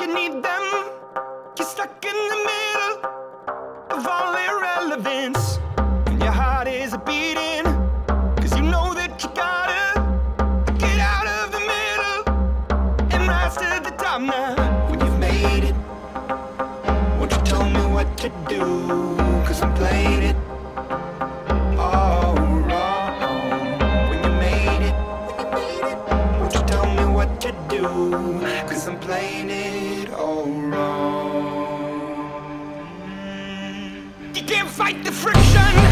you need them. You're stuck in the middle of all irrelevance. And your heart is beating. Cause you know that you gotta get out of the middle and rise to the top now. When you've made it, won't you tell me what to do? Cause I'm playing it. Cause I'm playing it all wrong. You can't fight the friction.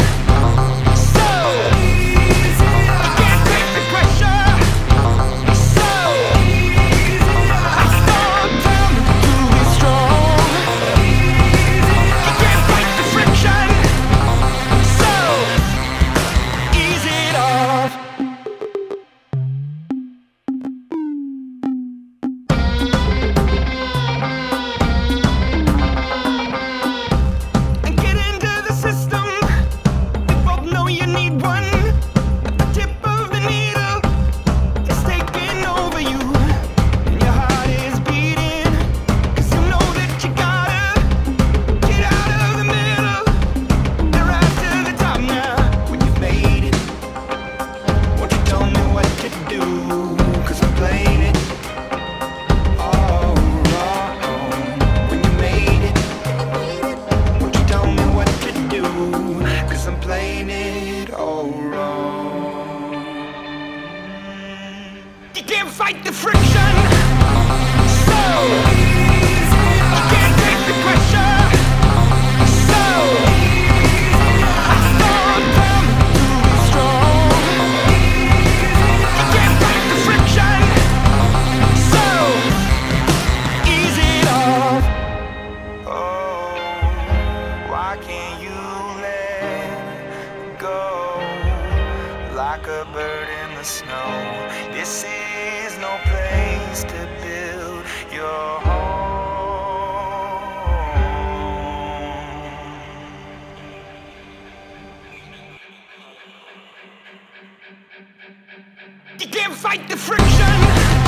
Can't fight the friction. So you can't take the pressure. So I start down to be strong. You can't fight the friction. So ease it off. Oh, why can't you let go like a bird in the snow? This is no place to build your home. You can't fight the friction.